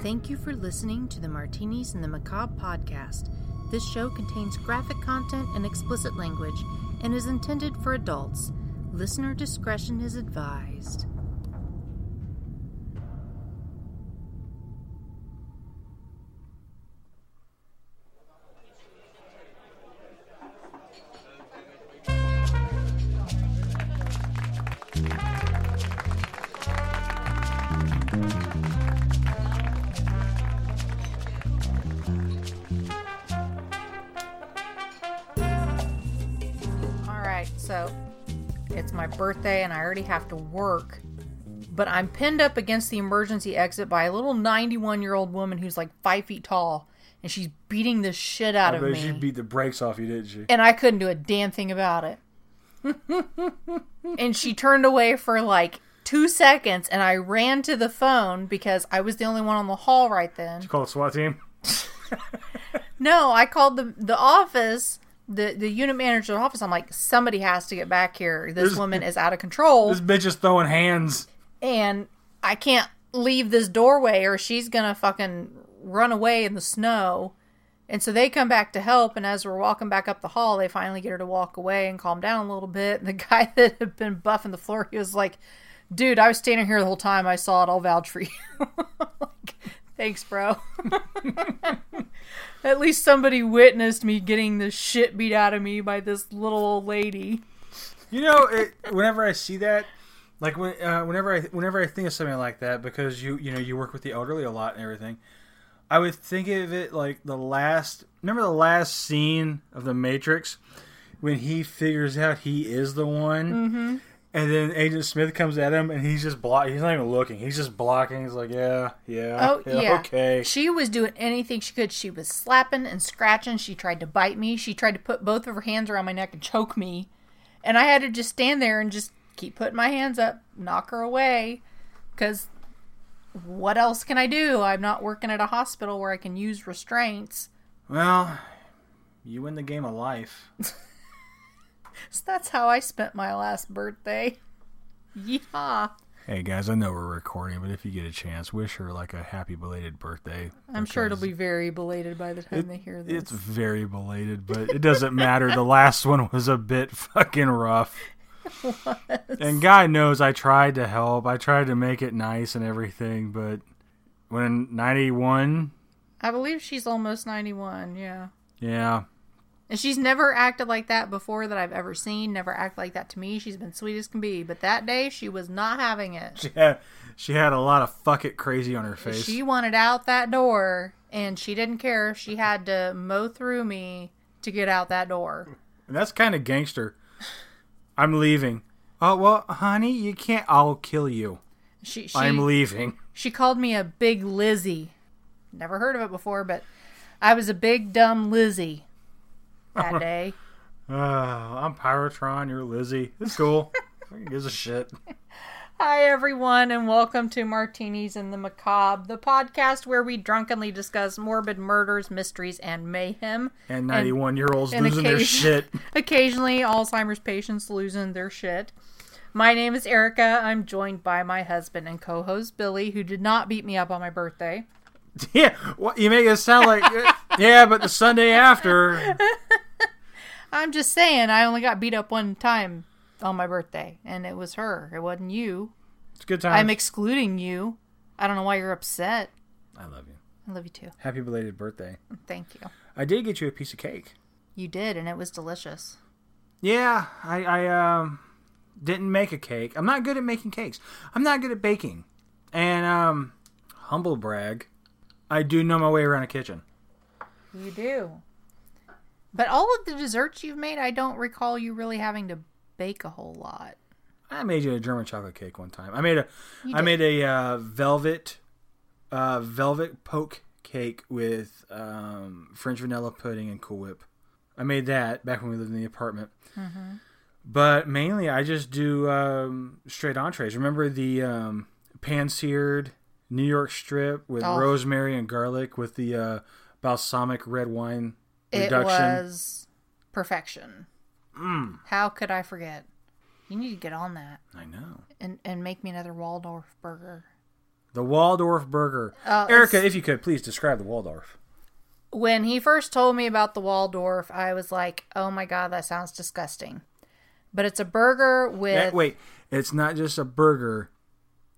Thank you for listening to the Martinis and the Macabre podcast. This show contains graphic content and explicit language and is intended for adults. Listener discretion is advised. Already have to work, but I'm pinned up against the emergency exit by a little 91 year old woman who's like five feet tall, and she's beating the shit out I of me. she beat the brakes off you, didn't she? and I couldn't do a damn thing about it. and she turned away for like two seconds, and I ran to the phone because I was the only one on the hall right then. Call the SWAT team. No, I called the the office, the the unit manager's office. I'm like, somebody has to get back here. This woman is out of control, This bitch is throwing hands. and I can't leave this doorway, or she's gonna fucking run away in the snow. And so they come back to help, and as we're walking back up the hall, they finally get her to walk away and calm down a little bit. And the guy that had been buffing the floor, he was like, "Dude, I was standing here the whole time. I saw it. I'll vouch for you." like, Thanks, bro. At least somebody witnessed me getting the shit beat out of me by this little old lady. You know, it, whenever I see that, like when, uh, whenever I whenever I think of something like that, because you you know you work with the elderly a lot and everything, I would think of it like the last. Remember the last scene of the Matrix when he figures out he is the one, mm-hmm. And then Agent Smith comes at him and he's just block. He's not even looking. He's just blocking. He's like, yeah, yeah, Oh yeah. okay. She was doing anything she could. She was slapping and scratching. She tried to bite me. She tried to put both of her hands around my neck and choke me. And I had to just stand there and just keep putting my hands up, knock her away, because what else can I do? I'm not working at a hospital where I can use restraints. Well, you win the game of life. So that's how I spent my last birthday. Yeehaw. Hey guys, I know we're recording, but if you get a chance, wish her like a happy belated birthday. I'm sure it'll be very belated by the time it- they hear this. It's very belated, but it doesn't matter. The last one was a bit fucking rough. And God knows I tried to help. I tried to make it nice and everything, but when 91, I believe she's almost 91, yeah. yeah. And she's never acted like that before that I've ever seen. Never acted like that to me. She's been sweet as can be. But that day, she was not having it. She had she had a lot of fuck it crazy on her face. She wanted out that door, and she didn't care. If she had to mow through me to get out that door. And that's kind of gangster. I'm leaving. Oh, well, honey, you can't. I'll kill you. She she, I'm leaving. she called me a big Lizzie. Never heard of it before, but I was a big dumb Lizzie that day. Oh, I'm Pyrotron. You're Lizzie. It's cool. Who gives a shit? Hi, everyone, and welcome to Martinis and the Macabre, the podcast where we drunkenly discuss morbid murders, mysteries, and mayhem. And 91 year olds and losing their shit. Occasionally, Alzheimer's patients losing their shit. My name is Erica. I'm joined by my husband and co host Billy, who did not beat me up on my birthday. Yeah, what you make it sound like yeah, but the Sunday after, I'm just saying, I only got beat up one time on my birthday, and it was her. It wasn't you. it's good time. I'm excluding you. I don't know why you're upset. I love you. I love you too. Happy belated birthday. Thank you. I did get you a piece of cake. You did, and it was delicious. Yeah, I, I um didn't make a cake. I'm not good at making cakes. I'm not good at baking. And um humble brag, I do know my way around a kitchen. You do. But all of the desserts you've made, I don't recall you really having to bake a whole lot. I made you a German chocolate cake one time. I made a I made a uh, velvet uh, velvet poke cake with um, French vanilla pudding and Cool Whip. I made that back when we lived in the apartment. Mm-hmm. But mainly, I just do um, straight entrees. Remember the um, pan seared New York strip with Oh. rosemary and garlic with the uh, balsamic red wine It was perfection. Mm, How could I forget? You need to get on that I know. and, and make me another Waldorf burger. The Waldorf burger. Uh, Erica, if you could please describe the Waldorf. When he first told me about the Waldorf, I was like, "Oh my god, that sounds disgusting." But it's a burger with Eh, wait, it's not just a burger.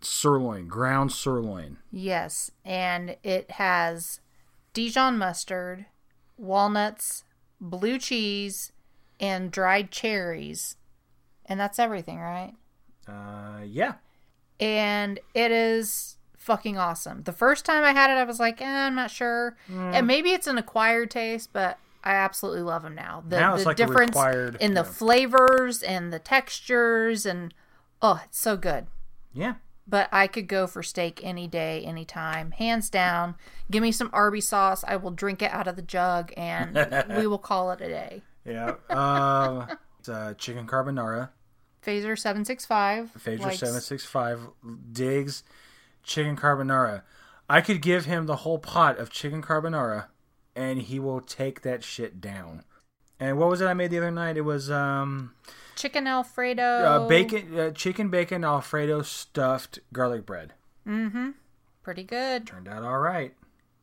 Sirloin, ground sirloin. yes, and it has Dijon mustard, walnuts, blue cheese, and dried cherries. And that's everything, right? Uh, yeah. and it is fucking awesome. The first time I had it, I was like, eh, I'm not sure, and maybe it's an acquired taste, but I absolutely love them now. The, Now it's the like difference required- in the yeah. flavors and the textures, and oh, it's so good. Yeah. But I could go for steak any day, anytime, hands down. Give me some Arby sauce. I will drink it out of the jug, and we will call it a day. Yeah. Um, it's, uh, chicken carbonara. Phaser seven six five. Phaser seven six five digs chicken carbonara. I could give him the whole pot of chicken carbonara, and he will take that shit down. And what was it I made the other night? It was um, chicken Alfredo. uh, bacon, uh, chicken bacon Alfredo stuffed garlic bread. Mm-hmm. Pretty good. Turned out all right.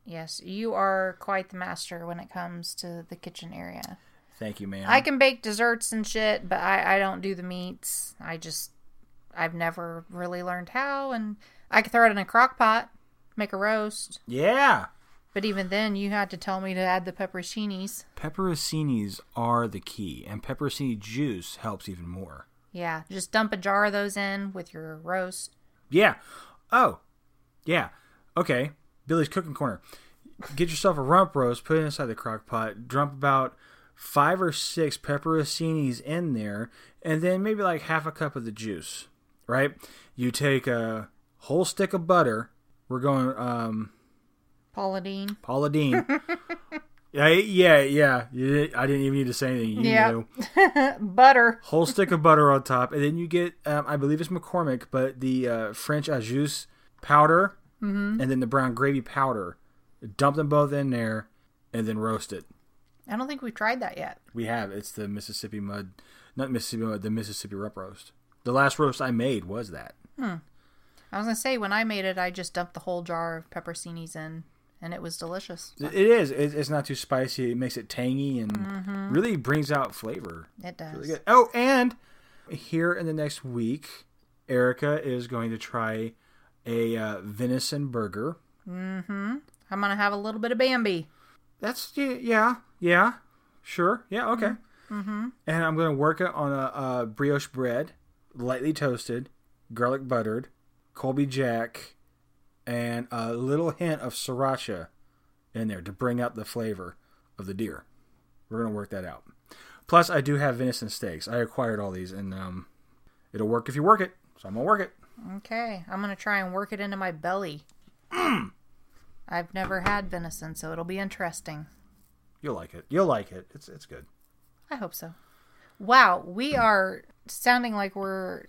Yes, you are quite the master when it comes to the kitchen area. Thank you, man. I can bake desserts and shit, but I, I don't do the meats. I just, I've never really learned how, and I could throw it in a crock pot, make a roast. yeah. But even then, you had to tell me to add the pepperoncinis. Pepperoncinis are the key, and pepperoni juice helps even more. Yeah, just dump a jar of those in with your roast. Yeah. Oh, yeah. Okay. Billy's cooking corner. Get yourself a rump roast, put it inside the crock pot, dump about five or six pepperoncinis in there, and then maybe like half a cup of the juice. Right? You take a whole stick of butter. We're going um Paula Deen. Paula Deen. yeah, yeah, yeah. Didn't, I didn't even need to say anything. You Yeah. knew. Butter. whole stick of butter on top, and then you get, um, I believe it's McCormick, but the uh, French au jus powder, and then the brown gravy powder. Dump them both in there, and then roast it. I don't think we've tried that yet. We have it's the Mississippi mud, not Mississippi mud, the Mississippi rump roast. The last roast I made was that. I was gonna say when I made it, I just dumped the whole jar of pepperoncinis in, and it was delicious. It it is. It's not too spicy. It makes it tangy and really brings out flavor. It does. Really. Oh, and here in the next week, Erica is going to try a uh, venison burger. Mm-hmm. I'm gonna have a little bit of Bambi. That's yeah, yeah, yeah, sure, yeah, okay. Mm-hmm. And I'm gonna work it on a, a brioche bread, lightly toasted, garlic buttered, Colby Jack, and a little hint of sriracha in there to bring out the flavor of the deer. We're gonna work that out. Plus, I do have venison steaks. I acquired all these, and um, it'll work if you work it. So I'm gonna work it. Okay, I'm gonna try and work it into my belly. Mm. I've never had venison, so it'll be interesting. You'll like it. You'll like it. It's it's good. I hope so. Wow, we are sounding like we're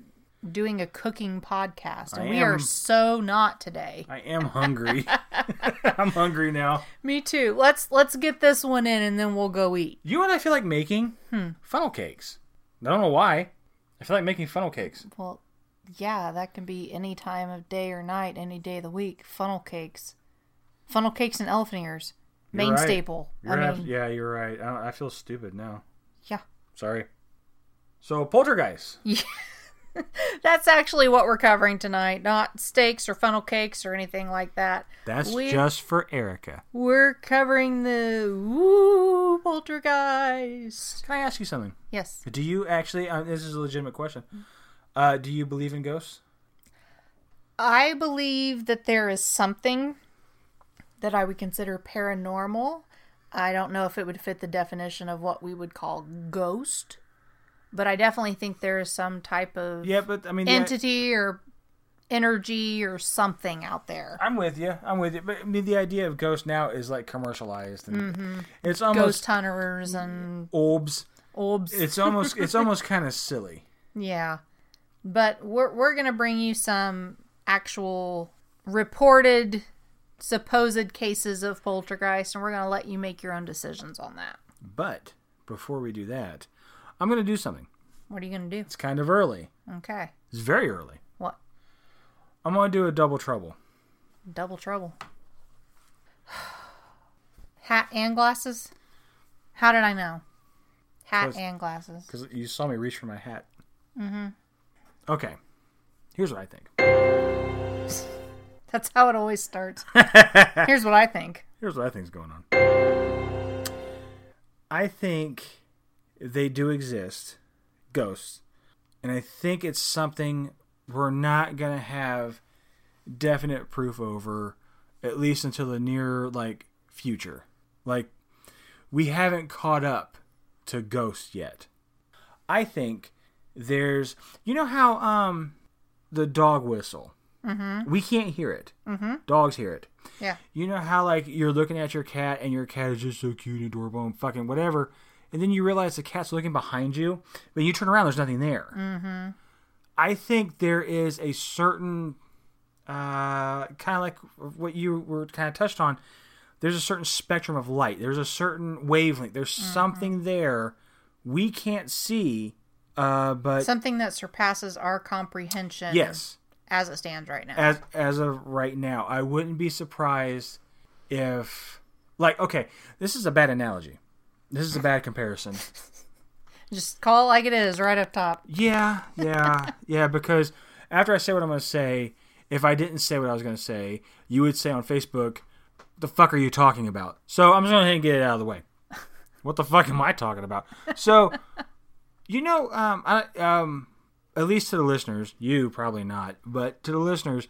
doing a cooking podcast, and I we are so not today. I am hungry. I'm hungry now. Me too. Let's let's get this one in, and then we'll go eat. You know what I feel like making? Hmm. Funnel cakes. I don't know why. I feel like making funnel cakes. Well, yeah, that can be any time of day or night, any day of the week. Funnel cakes, funnel cakes and elephant ears, main right. staple. You're I mean, yeah, you're right. I, I feel stupid now. yeah. Sorry. So poltergeist. That's actually what we're covering tonight, not steaks or funnel cakes or anything like that. That's We're- just for Erica. We're covering the woo poltergeist. Can I ask you something? Yes. Do you actually? Uh, this is a legitimate question. Uh, do you believe in ghosts? I believe that there is something that I would consider paranormal. I don't know if it would fit the definition of what we would call ghost, but I definitely think there is some type of Yeah, but I mean, entity or energy or something out there. I'm with you. I'm with you. But I mean, the idea of ghost now is like commercialized, and mm-hmm. it's almost Ghost hunters and orbs. orbs. It's almost it's almost kind of silly. Yeah. But we're we're gonna bring you some actual reported supposed cases of poltergeist and we're gonna let you make your own decisions on that. But before we do that, I'm going to do something. What are you gonna do? It's kind of early. Okay. It's very early. What? I'm going to do a double trouble. Double trouble. Hat and glasses? How did I know? Hat and glasses. Because you saw me reach for my hat. Mm-hmm. Okay. Here's what I think. That's how it always starts. Here's what I think. Here's what I think's going on. I think they do exist, ghosts, and I think it's something we're not gonna have definite proof over, at least until the near like future. Like we haven't caught up to ghosts yet. I think there's, you know how um the dog whistle. Mm-hmm. We can't hear it. Mm-hmm. Dogs hear it. Yeah. You know how like you're looking at your cat and your cat is just so cute and adorable and fucking whatever, and then you realize the cat's looking behind you, but you turn around, there's nothing there. Mm-hmm. I think there is a certain, uh, kind of like what you were kind of touched on. There's a certain spectrum of light. There's a certain wavelength. There's something there we can't see, uh, but Something that surpasses our comprehension yes, as it stands right now. as as of right now, I wouldn't be surprised if like okay, this is a bad analogy. This is a bad comparison. Just call it like it is right up top. Yeah, yeah, yeah, because after I say what I'm going to say, if I didn't say what I was going to say, you would say on Facebook, "The fuck are you talking about?" So I'm just going to get it out of the way. What the fuck am I talking about? So, you know, um, I, um, at least to the listeners, you probably not, but to the listeners,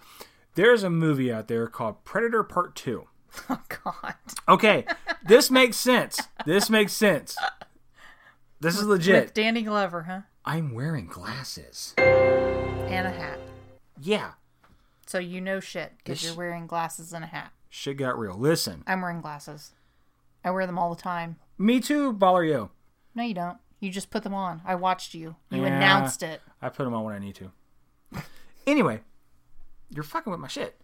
there's a movie out there called Predator Part Two. Oh God. Okay, this makes sense. This makes sense. This is legit. With Danny Glover, huh? I'm wearing glasses. And a hat. Yeah, So you know shit because you're wearing glasses and a hat. shit got real. Listen, I'm wearing glasses. I wear them all the time. me too, Baller Yo. No, you don't. You just put them on. I watched you. You Yeah. announced it. I put them on when I need to. Anyway, you're fucking with my shit.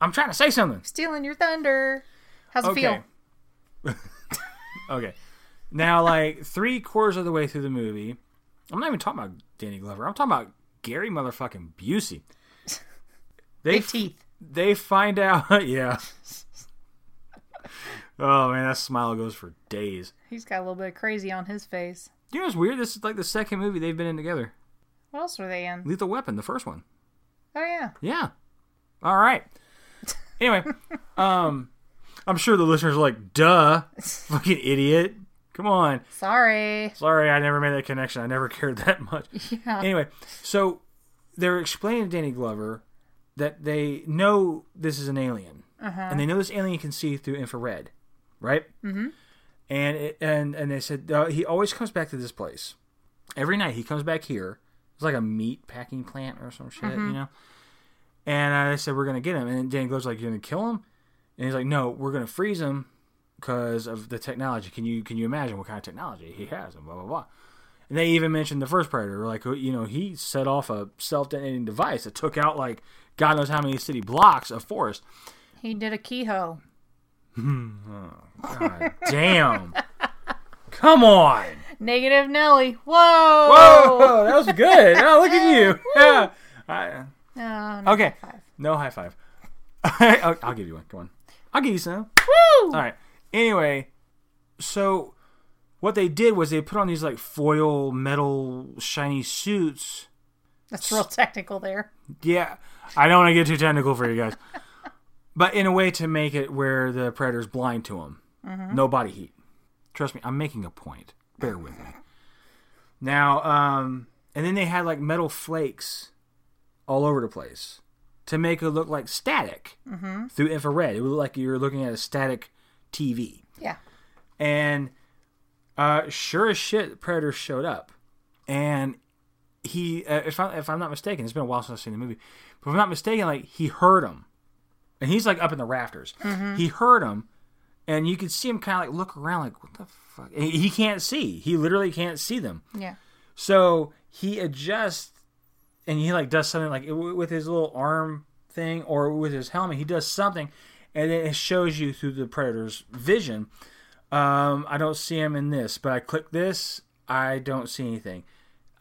I'm trying to say something. Stealing your thunder. How's it Okay. feel? Okay. Now, like three quarters of the way through the movie, I'm not even talking about Danny Glover. I'm talking about Gary motherfucking Busey. They Big teeth. they find out, yeah. Oh man, that smile goes for days. He's got a little bit of crazy on his face. You know what's weird? This is like the second movie they've been in together. What else were they in? Lethal Weapon, the first one. Oh yeah. Yeah. All right. Anyway, um, I'm sure the listeners are like, "Duh, fucking idiot." Come on. Sorry. Sorry, I never made that connection. I never cared that much. Yeah. Anyway, so they're explaining to Danny Glover that they know this is an alien, and they know this alien can see through infrared, right? Mm-hmm. And it, and and they said uh, he always comes back to this place every night. He comes back here. It's like a meat packing plant or some shit, you know. And I said we're gonna get him, and Danny Glover's like, "You're gonna kill him?" And he's like, "No, we're gonna freeze him because of the technology. Can you can you imagine what kind of technology he has?" And blah blah blah. And they even mentioned the first Predator, like uh, you know, he set off a self-detonating device that took out like God knows how many city blocks of forest. He did a keyhole. Hmm. Oh, God damn! Come on! Negative Nelly. Whoa. Whoa, that was good. Oh, look at you! Yeah. I, No, no okay, five. no high five. I'll, I'll give you one. Come on, I'll give you some. Woo. All right. Anyway, so what they did was they put on these like foil metal shiny suits. That's real technical there. Yeah, I don't want to get too technical for you guys, but in a way to make it where the predator's blind to him, no body heat. Trust me, I'm making a point. Bear with me. Now, um, and then they had like metal flakes all over the place to make it look like static through infrared. It would look like you were looking at a static TV. Yeah. And uh, sure as shit, Predator showed up, and he, uh, if I if I'm not mistaken, it's been a while since I've seen the movie, but if I'm not mistaken, like he heard him, and he's like up in the rafters. He heard him, and you could see him kind of like look around, like what the fuck. And he can't see. He literally can't see them. Yeah. So he adjusts, and he like does something like with his little arm thing or with his helmet. He does something, and then it shows you through the predator's vision. Um, I don't see him in this, but I click this, I don't see anything.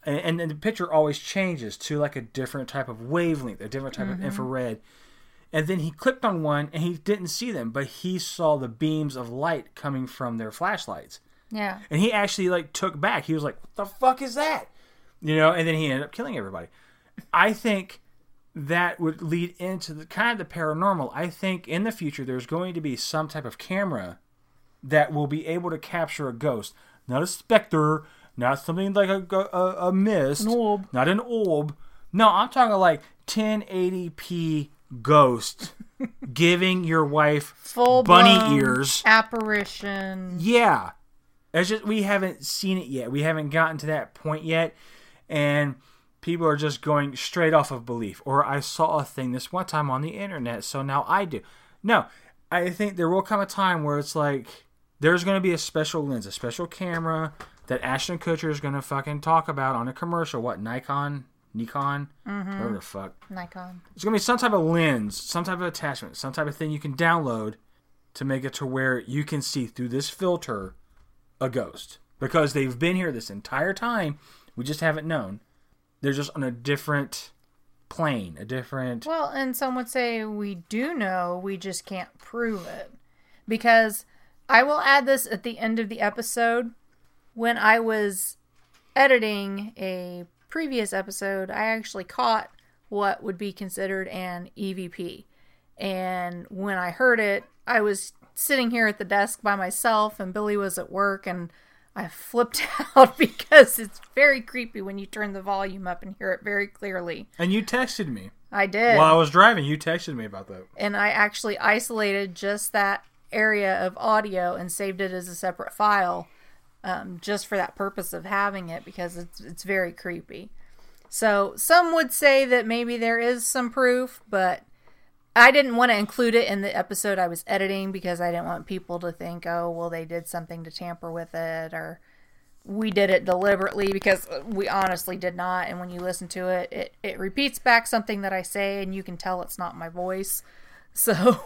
And, and, then the picture always changes to like a different type of wavelength, a different type of infrared. and then he clicked on one and he didn't see them, but he saw the beams of light coming from their flashlights. Yeah. And he actually like took back. He was like, "What the fuck is that?" You know, and then he ended up killing everybody. I think that would lead into the kind of the paranormal. I think in the future there's going to be some type of camera that will be able to capture a ghost, not a specter, not something like a a, a mist, An orb. not an orb. No, I'm talking like 1080p ghost giving your wife Full bunny ears. Apparition. Yeah. It's just we haven't seen it yet. We haven't gotten to that point yet. And people are just going straight off of belief. Or I saw a thing this one time on the internet, so now I do. No. I think there will come a time where it's like there's gonna be a special lens, a special camera that Ashton Kutcher is gonna fucking talk about on a commercial. What, Nikon? Nikon? Mm-hmm. Whatever the fuck. Nikon. There's gonna be some type of lens, some type of attachment, some type of thing you can download to make it to where you can see through this filter a ghost because they've been here this entire time. We just haven't known. They're just on a different plane, a different. Well, and some would say we do know, we just can't prove it. Because I will add this at the end of the episode. When I was editing a previous episode, I actually caught what would be considered an EVP. And when I heard it, I was sitting here at the desk by myself, and Billy was at work, and I flipped out because it's very creepy when you turn the volume up and hear it very clearly. And you texted me I did. while I was driving. You texted me about that. and I actually isolated just that area of audio and saved it as a separate file, um, just for that purpose of having it because it's it's very creepy. So some would say that maybe there is some proof, but I didn't want to include it in the episode I was editing because I didn't want people to think, oh, well, they did something to tamper with it or we did it deliberately because we honestly did not. And when you listen to it, it, it repeats back something that I say and you can tell it's not my voice. So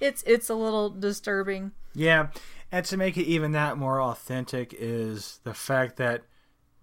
it's it's a little disturbing. Yeah, and to make it even that more authentic is the fact that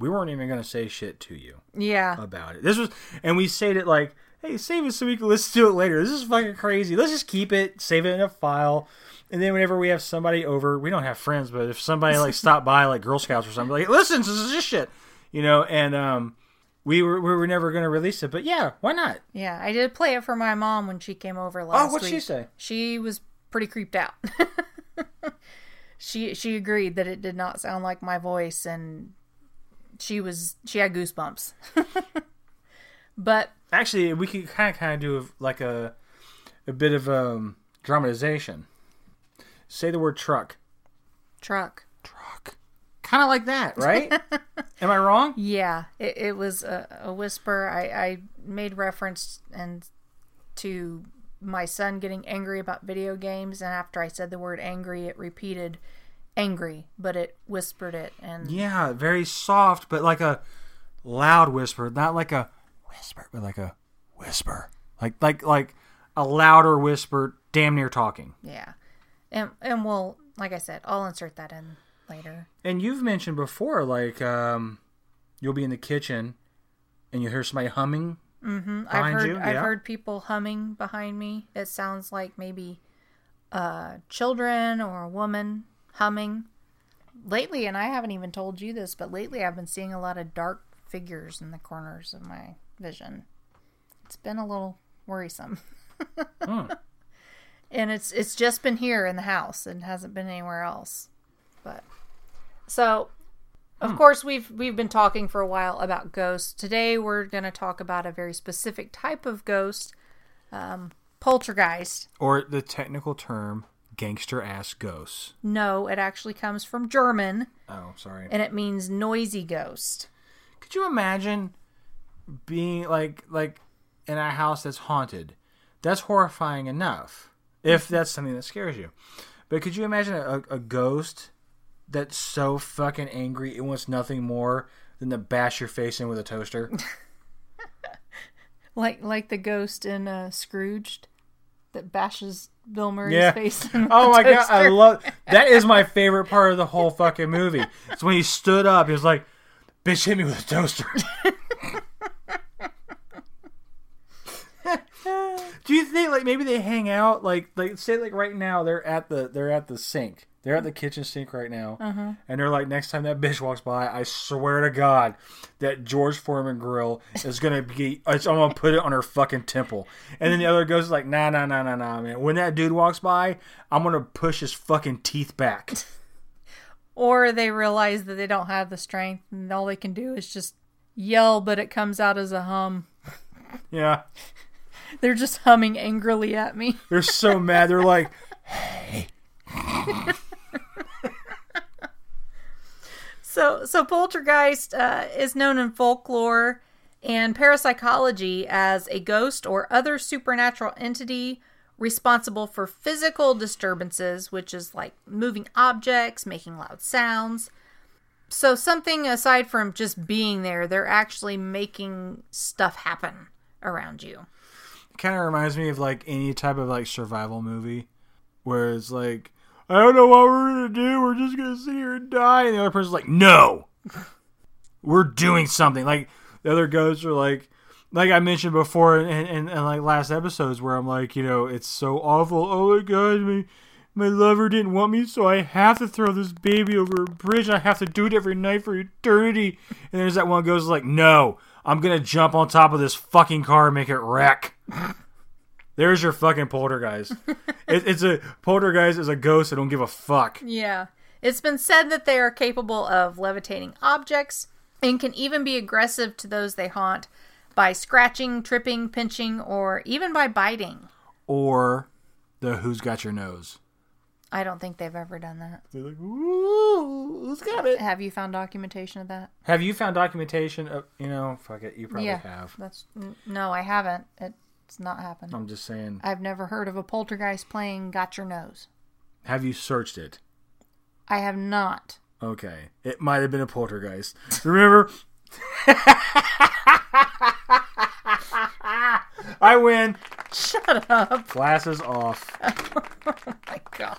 we weren't even going to say shit to you. Yeah. about it. This was, and we said it like, "Hey, save it so we can listen to it later." This is fucking crazy. Let's just keep it, save it in a file, and then whenever we have somebody over, we don't have friends, but if somebody like stopped by, like Girl Scouts or something, like, listen, this is this shit, you know, and um, we were we were never gonna release it, but yeah, why not? Yeah, I did play it for my mom when she came over last Oh, what'd week. she say? She was pretty creeped out. she she agreed that it did not sound like my voice and she was she had goosebumps. but Actually, we could kind of kind of do like a a bit of um dramatization. Say the word truck. truck. Truck. Kind of like that, right? Am I wrong? Yeah, it, it was a, a whisper. I, I made reference and to my son getting angry about video games, and after I said the word angry, it repeated angry, but it whispered it, and Yeah, very soft, but like a loud whisper, not like a whisper, but like a whisper, like like like a louder whisper, damn near talking. yeah, and and we'll like I said, I'll insert that in later. And you've mentioned before, like um, you'll be in the kitchen and you hear somebody humming. Mm-hmm. I've heard you? I've Yeah. heard people humming behind me. It sounds like maybe uh, children or a woman humming. Lately, and I haven't even told you this, but lately I've been seeing a lot of dark figures in the corners of my vision. It's been a little worrisome. Hmm. And it's it's just been here in the house and hasn't been anywhere else. But so of course we've we've been talking for a while about ghosts. Today we're going to talk about a very specific type of ghost, um, poltergeist. Or the technical term, gangster ass ghosts. No, it actually comes from German Oh, sorry. and it means noisy ghost. Could you imagine being like like in a house that's haunted? That's horrifying enough if that's something that scares you. But could you imagine a, a ghost that's so fucking angry it wants nothing more than to bash your face in with a toaster? Like like the ghost in uh, Scrooged that bashes Bill Murray's Yeah. face. In Oh the my god, I love that is my favorite part of the whole fucking movie. It's when he stood up, he was like, Bitch hit me with a toaster. Do you think like maybe they hang out like like say like right now they're at the they're at the sink. They're at the kitchen sink right now, Uh-huh. and they're like, next time that bitch walks by, I swear to God, that George Foreman grill is gonna be. I'm gonna put it on her fucking temple. And then the other goes like, nah, nah, nah, nah, nah, man. When that dude walks by, I'm gonna push his fucking teeth back. Or they realize that they don't have the strength and all they can do is just yell, but it comes out as a hum. yeah, They're just humming angrily at me. they're so mad. They're like, So, so poltergeist uh, is known in folklore and parapsychology as a ghost or other supernatural entity responsible for physical disturbances, which is like moving objects, making loud sounds. So, something aside from just being there, they're actually making stuff happen around you. Kind of reminds me of like any type of like survival movie where it's like I don't know what we're gonna do. We're just gonna sit here and die, and the other person's like, "No, we're doing something." Like the other ghosts are like, like I mentioned before, and and, and like last episodes where I'm like, you know, it's so awful. Oh my god, my my lover didn't want me, so I have to throw this baby over a bridge. I have to do it every night for eternity. And there's that one goes like, "No, I'm gonna jump on top of this fucking car and make it wreck." There's your fucking poltergeist. it, it's a poltergeist is a ghost that don't give a fuck. Yeah. It's been said that they are capable of levitating objects and can even be aggressive to those they haunt by scratching, tripping, pinching, or even by biting. Or the who's got your nose. I don't think they've ever done that. They're like, ooh, who's got it? Have you found documentation of that? Have you found documentation of you know? Fuck it, you probably yeah. have. That's no, I haven't. It's not happened. I'm just saying. I've never heard of a poltergeist playing "Got Your Nose." Have you searched it? I have not. Okay, it might have been a poltergeist. Remember? I win. Shut up. Glasses off. Oh my god.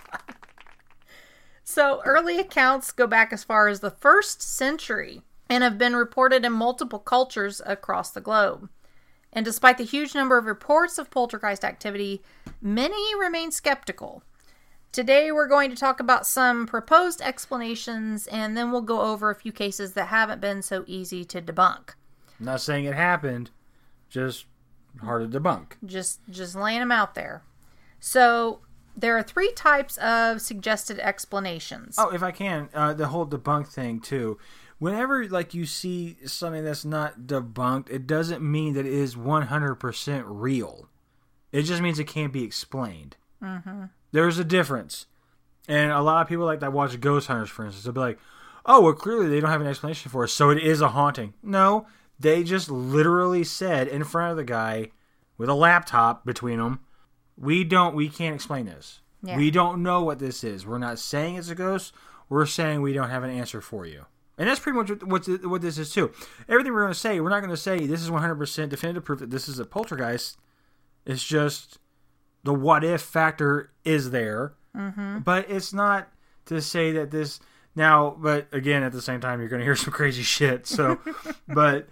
So, early accounts go back as far as the first century and have been reported in multiple cultures across the globe. And despite the huge number of reports of poltergeist activity, many remain skeptical. Today, we're going to talk about some proposed explanations and then we'll go over a few cases that haven't been so easy to debunk. I'm not saying it happened, just hard to debunk. just just laying them out there. So there are three types of suggested explanations. Oh, if I can, uh, the whole debunk thing too. Whenever like you see something that's not debunked, it doesn't mean that it is one hundred percent real. It just means it can't be explained. Mm-hmm. There's a difference, and a lot of people like that watch Ghost Hunters, for instance. They'll be like, "Oh, well, clearly they don't have an explanation for it, so it is a haunting." No, they just literally said in front of the guy with a laptop between them, "We don't, we can't explain this. Yeah. We don't know what this is. We're not saying it's a ghost. We're saying we don't have an answer for you." And that's pretty much what what, what this is too. Everything we're going to say, we're not going to say this is 100% definitive proof that this is a poltergeist. It's just the what if factor is there, mm-hmm. but it's not to say that this now. But again, at the same time, you're going to hear some crazy shit. So, but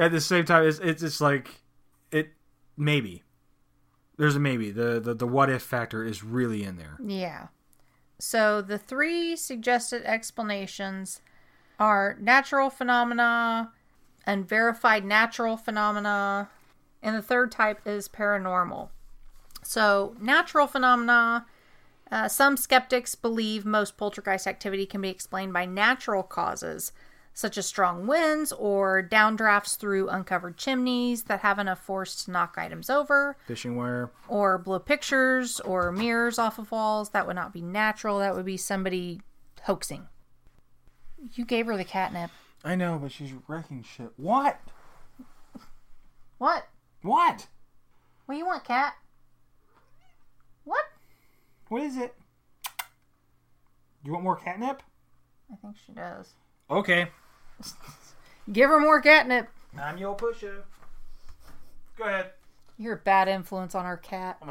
at the same time, it's it's, like it maybe there's a maybe the, the the what if factor is really in there. Yeah. So the three suggested explanations are natural phenomena, unverified natural phenomena, and the third type is paranormal. So, natural phenomena, uh, some skeptics believe most poltergeist activity can be explained by natural causes, such as strong winds or downdrafts through uncovered chimneys that have enough force to knock items over Fishing wire. or blow pictures or mirrors off of walls. That would not be natural. That would be somebody hoaxing. You gave her the catnip. I know, but she's wrecking shit. What? What? What? What do you want, cat? What? What is it? Do you want more catnip? I think she does. Okay. Give her more catnip. I'm your pusher. Go ahead. You're a bad influence on our cat.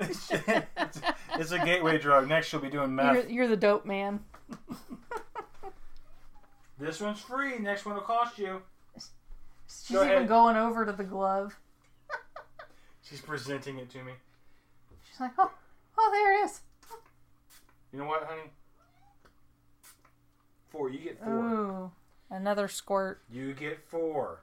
it's, it's a gateway drug. Next, she'll be doing You're, meth. you're the dope man. This one's free. Next one will cost you. She's Go even ahead. going over to the glove. She's presenting it to me. She's like, oh, oh, there it is. You know what, honey? Four. You get four. Ooh, another squirt. You get four.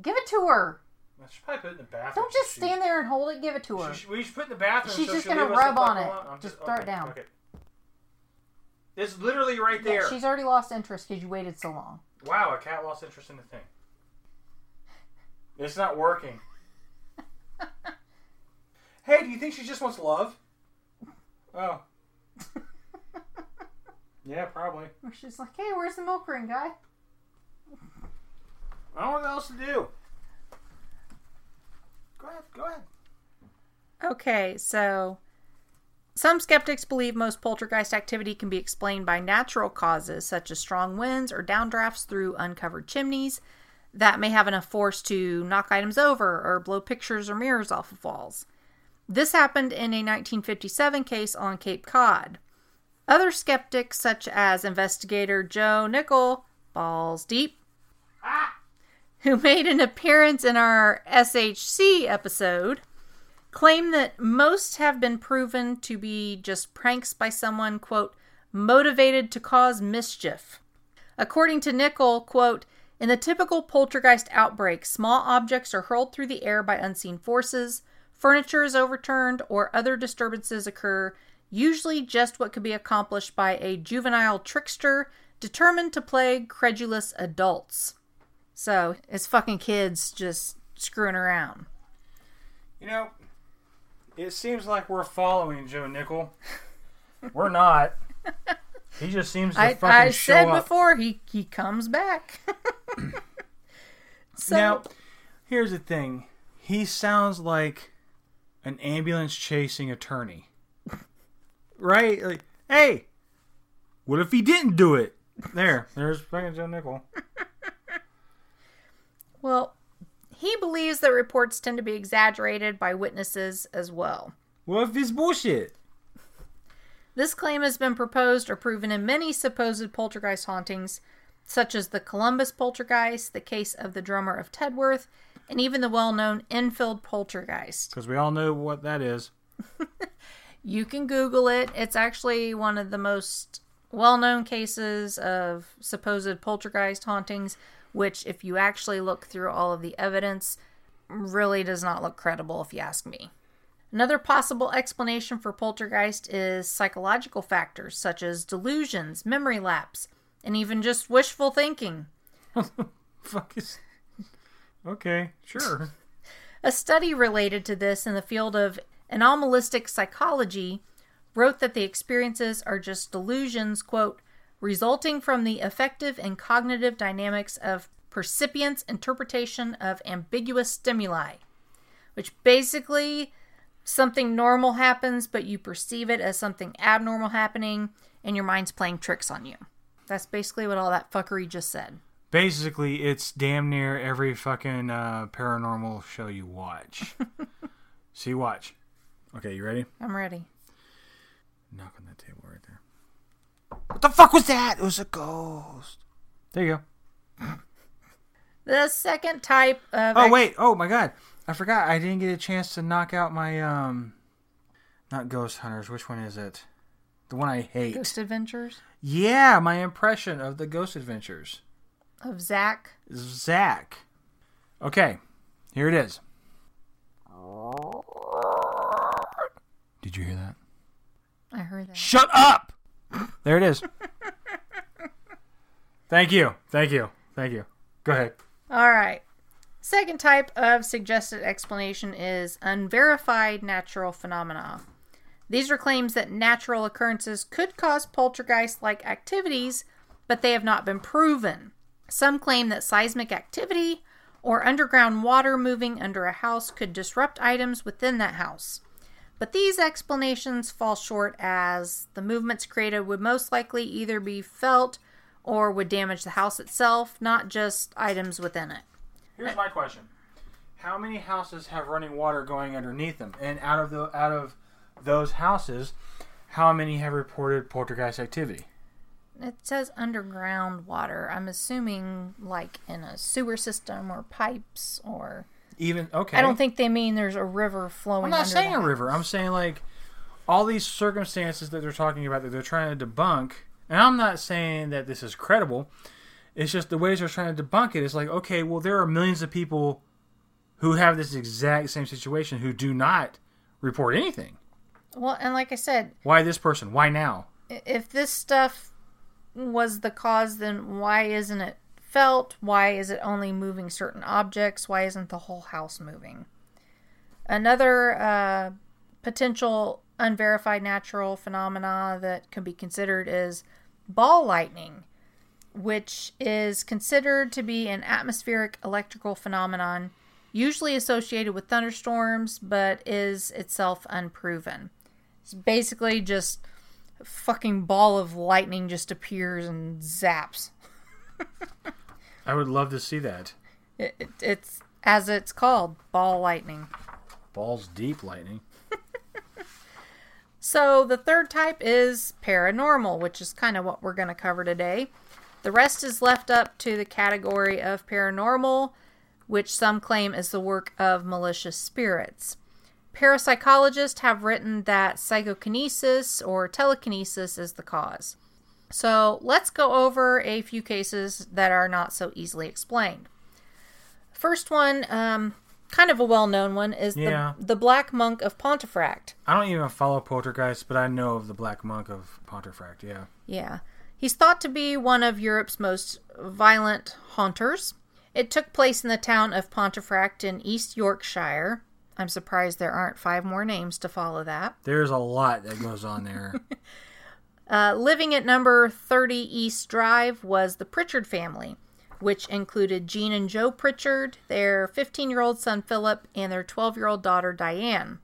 Give it to her. I should probably put it in the bathroom. Don't just She- stand there and hold it. Give it to her. She, we should put it in the bathroom. She's so just she'll gonna leave us the rub fuck on it. alone. I'm Just throw it okay, down. Okay. It's literally right Yeah, there. she's already lost interest because you waited so long. Wow, a cat lost interest in the thing. It's not working. hey, do you think she just wants love? Oh. yeah, probably. Or she's like, hey, where's the milk ring, guy? I don't know what else to do. Go ahead, go ahead. Okay, so some skeptics believe most poltergeist activity can be explained by natural causes such as strong winds or downdrafts through uncovered chimneys that may have enough force to knock items over or blow pictures or mirrors off of walls. This happened in a 1957 case on Cape Cod. Other skeptics, such as investigator Joe Nickell, balls deep, who made an appearance in our SHC episode, claim that most have been proven to be just pranks by someone, quote, motivated to cause mischief. According to Nickell, quote, in the typical poltergeist outbreak, small objects are hurled through the air by unseen forces, furniture is overturned, or other disturbances occur, usually just what could be accomplished by a juvenile trickster determined to plague credulous adults. So, it's fucking kids just screwing around. You know, it seems like we're following Joe Nickell. we're not. He just seems to I, fucking I show said up. before he he comes back. so Now, here's the thing. He sounds like an ambulance chasing attorney. Right? Like, hey, what if he didn't do it? There, there's fucking Joe Nickell. well, he believes that reports tend to be exaggerated by witnesses as well. What if it's bullshit? This claim has been proposed or proven in many supposed poltergeist hauntings, such as the Columbus poltergeist, the case of the drummer of Tedworth, and even the well-known Enfield poltergeist. Because we all know what that is. You can Google it. It's actually one of the most well known cases of supposed poltergeist hauntings, which, if you actually look through all of the evidence, really does not look credible, if you ask me. Another possible explanation for poltergeist is psychological factors such as delusions, memory lapse, and even just wishful thinking. Fuck is. Okay, sure. A study related to this in the field of anomalistic psychology wrote that the experiences are just delusions, quote, resulting from the affective and cognitive dynamics of percipient's interpretation of ambiguous stimuli, which basically something normal happens, but you perceive it as something abnormal happening, and your mind's playing tricks on you. That's basically what all that fuckery just said. Basically, it's damn near every fucking uh, paranormal show you watch. See, watch. Okay, you ready? I'm ready. Knock on that table right there. What the fuck was that? It was a ghost. There you go. The second type of Oh wait. Oh my god. I forgot. I didn't get a chance to knock out my um. Not Ghost Hunters. Which one is it? The one I hate. Ghost Adventures Yeah, my impression of the Ghost Adventures. of Zak. Zak. Okay, here it is. Did you hear that? I heard that. Shut up! There it is. Thank you. Thank you. Thank you. Go ahead. All right. Second type of suggested explanation is unverified natural phenomena. These are claims that natural occurrences could cause poltergeist like activities, but they have not been proven. Some claim that seismic activity or underground water moving under a house could disrupt items within that house. But these explanations fall short as the movements created would most likely either be felt or would damage the house itself, not just items within it. Here's my question: How many houses have running water going underneath them? And out of the out of those houses, how many have reported poltergeist activity? It says underground water. I'm assuming like in a sewer system or pipes or Even okay. I don't think they mean there's a river flowing. I'm not saying a house. river. I'm saying like all these circumstances that they're talking about that they're trying to debunk. And I'm not saying that this is credible. It's just the ways they're trying to debunk it. It's like okay, well there are millions of people who have this exact same situation who do not report anything. Well, and like I said, Why this person? Why now? if this stuff was the cause, then why isn't it felt? Why is it only moving certain objects? Why isn't the whole house moving? Another uh, potential unverified natural phenomena that can be considered is ball lightning, which is considered to be an atmospheric electrical phenomenon usually associated with thunderstorms, but is itself unproven. It's basically just fucking ball of lightning just appears and zaps. I would love to see that. It, it, it's as it's called, ball lightning. Balls deep lightning. So the third type is paranormal, which is kind of what we're going to cover today. The rest is left up to the category of paranormal, which some claim is the work of malicious spirits. Parapsychologists have written that psychokinesis or telekinesis is the cause. So let's go over a few cases that are not so easily explained. First one, um, kind of a well known one, is Yeah. the, the Black Monk of Pontefract. I don't even follow Poltergeist, but I know of the Black Monk of Pontefract. Yeah. Yeah. He's thought to be one of Europe's most violent haunters. It took place in the town of Pontefract in East Yorkshire. I'm surprised there aren't five more names to follow that. There's a lot that goes on there. Uh, living at number 30 East Drive was the Pritchard family, which included Jean and Joe Pritchard, their 15 year old son Philip, and their 12 year old daughter Diane.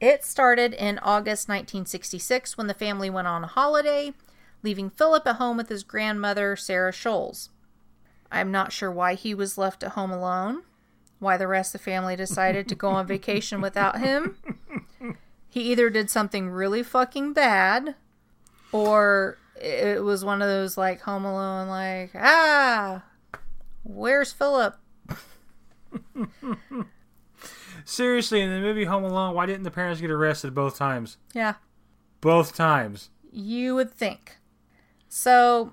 It started in August 1966 when the family went on a holiday, leaving Philip at home with his grandmother, Sarah Scholes. I'm not sure why he was left at home alone, why the rest of the family decided to go on vacation without him. He either did something really fucking bad or it was one of those like home alone like ah where's philip Seriously, in the movie Home Alone, why didn't the parents get arrested both times? yeah Both times. you would think so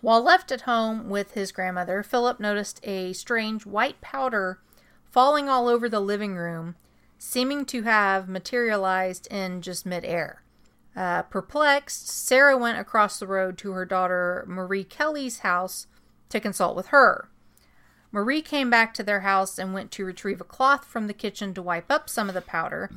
while left at home with his grandmother philip noticed a strange white powder falling all over the living room seeming to have materialized in just midair uh, perplexed sarah went across the road to her daughter marie kelly's house to consult with her Marie came back to their house and went to retrieve a cloth from the kitchen to wipe up some of the powder.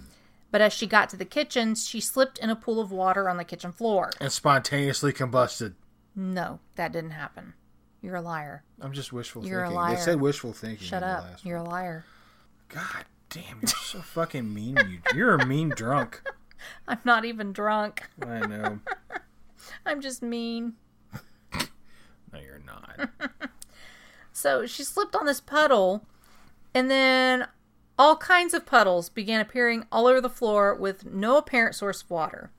But as she got to the kitchen, she slipped in a pool of water on the kitchen floor. And spontaneously combusted. No, that didn't happen. You're a liar. I'm just wishful thinking. You're a liar. They said wishful thinking. Shut up. You're a liar. God damn, you're so fucking mean. You, you're a mean drunk. I'm not even drunk. I know. I'm just mean. No, you're not. So she slipped on this puddle, and then all kinds of puddles began appearing all over the floor with no apparent source of water.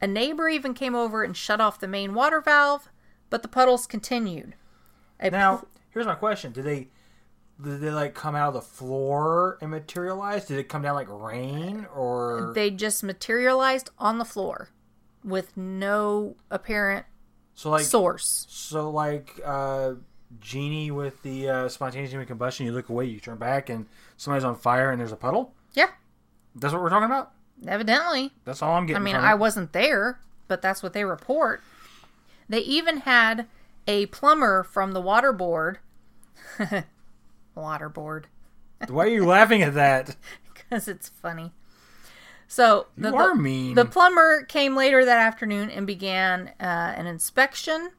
A neighbor even came over and shut off the main water valve, but the puddles continued. A Now, here's my question: Did they, did they like come out of the floor and materialize? Did it come down like rain, or they just materialized on the floor with no apparent so like source. so like uh, genie with the uh, spontaneous human combustion? You look away, you turn back, and somebody's on fire, and there's a puddle. Yeah, That's what we're talking about. evidently. That's all I'm getting. I mean, I it. wasn't there, but that's what they report. They even had a plumber from the water board. water board. Why are you laughing at that? Because it's funny. So the, You are the- mean. the plumber came later that afternoon and began uh, an inspection.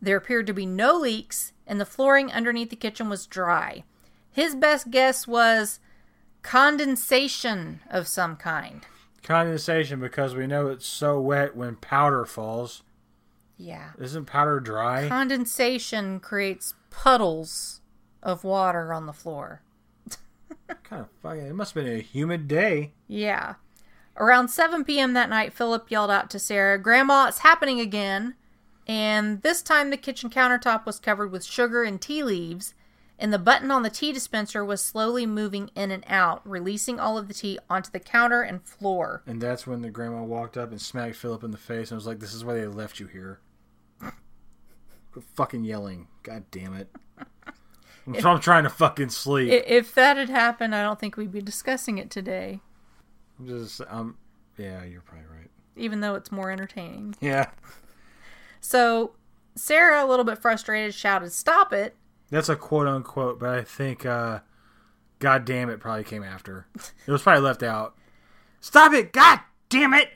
There appeared to be no leaks, and the flooring underneath the kitchen was dry. His best guess was condensation of some kind. Condensation because we know it's so wet when powder falls. Yeah. Isn't powder dry? Condensation creates puddles of water on the floor. kind of fucking. It must have been a humid day. Yeah. Around 7 p.m. that night, Philip yelled out to Sarah, Grandma, it's happening again. And this time the kitchen countertop was covered with sugar and tea leaves, and the button on the tea dispenser was slowly moving in and out, releasing all of the tea onto the counter and floor. And that's when the grandma walked up and smacked Philip in the face and was like, "This is why they left you here." Quit fucking yelling! God damn it! I'm, I'm trying to fucking sleep. If that had happened, I don't think we'd be discussing it today, I'm just, um, yeah, you're probably right. even though it's more entertaining. Yeah, So, Sarah, a little bit frustrated, shouted, Stop it! that's a quote unquote, but I think, uh, God damn it, probably came after. It was probably left out. Stop it! God damn it!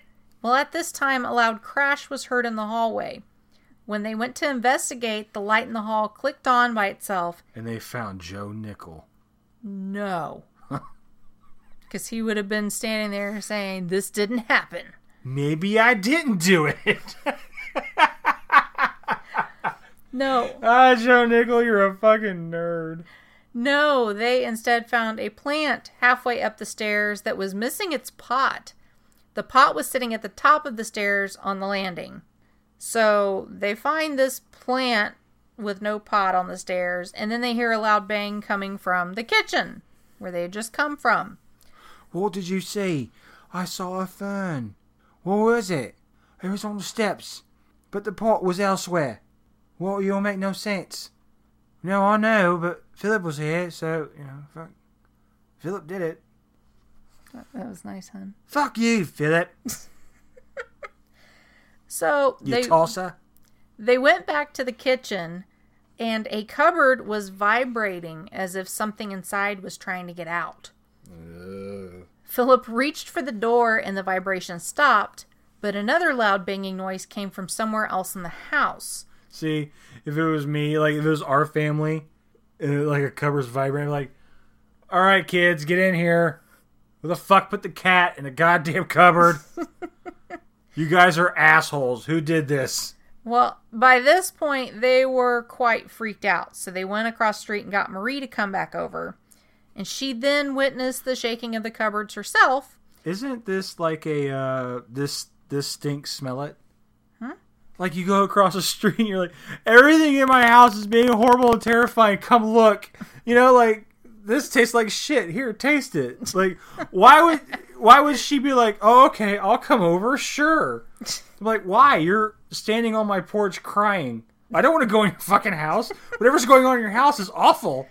Well, at this time, a loud crash was heard in the hallway. When they went to investigate, the light in the hall clicked on by itself. And they found Joe Nickell. No. Because he would have been standing there saying, This didn't happen. Maybe I didn't do it. No. ah, Joe Nickell, you're a fucking nerd. No, they instead found a plant halfway up the stairs that was missing its pot. The pot was sitting at the top of the stairs on the landing. So they find this plant with no pot on the stairs, and then they hear a loud bang coming from the kitchen where they had just come from. What did you see? I saw a fern. What was it? It was on the steps, but the pot was elsewhere. What? You'll make no sense. No, I know, but Philip was here, so you know. Fuck. Philip did it. That was nice, hon. Fuck you, Philip. So You they tosser. they went back to the kitchen, and a cupboard was vibrating as if something inside was trying to get out. Philip reached for the door and the vibration stopped, but another loud banging noise came from somewhere else in the house. See, if it was me, like if it was our family, and like a cupboard's vibrating, like, all right, kids, get in here. Who the fuck put the cat in the goddamn cupboard? you guys are assholes. Who did this? Well, by this point, they were quite freaked out, so they went across the street and got Marie to come back over. And she then witnessed the shaking of the cupboards herself. Isn't this like a uh this this stinks smell it? Huh? Like you go across the street and you're like, everything in my house is being horrible and terrifying. Come look. You know, like this tastes like shit. Here, taste it. It's like why would why would she be like, Oh, okay, I'll come over, sure. I'm like, why? You're standing on my porch crying. I don't want to go in your fucking house. Whatever's going on in your house is awful.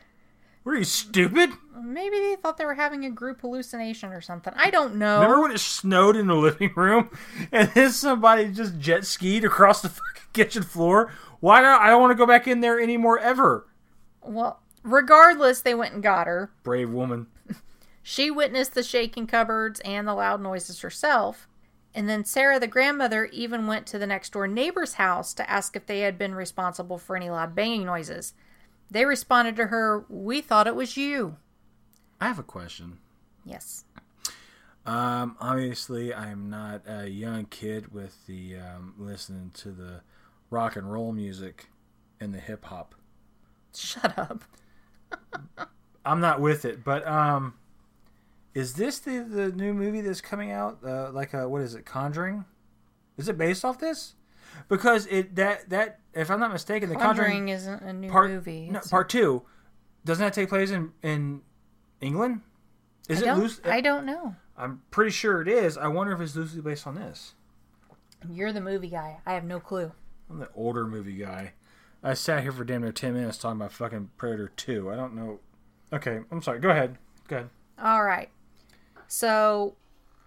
What are you stupid? Maybe they thought they were having a group hallucination or something. I don't know. Remember when it snowed in the living room and then somebody just jet skied across the fucking kitchen floor? Why? I don't want to go back in there anymore ever. Well, regardless, they went and got her. Brave woman. She witnessed the shaking cupboards and the loud noises herself. And then Sarah, the grandmother, even went to the next door neighbor's house to ask if they had been responsible for any loud banging noises. They responded to her, We thought it was you. I have a question. Yes. Um, obviously, I'm not a young kid with the um, listening to the rock and roll music and the hip hop. Shut up. I'm not with it, but um, is this the the new movie that's coming out? Uh, like a what is it? Conjuring? Is it based off this? Because it that that if I'm not mistaken, the Conjuring, Conjuring isn't a new part movie. no, part two doesn't that take place in in England? Is I it loose? I don't know. I'm pretty sure it is. I wonder if it's loosely based on this. You're the movie guy. I have no clue. I'm the older movie guy. I sat here for damn near ten minutes talking about fucking Predator Two. I don't know. Okay, I'm sorry. Go ahead. Go ahead. All right. So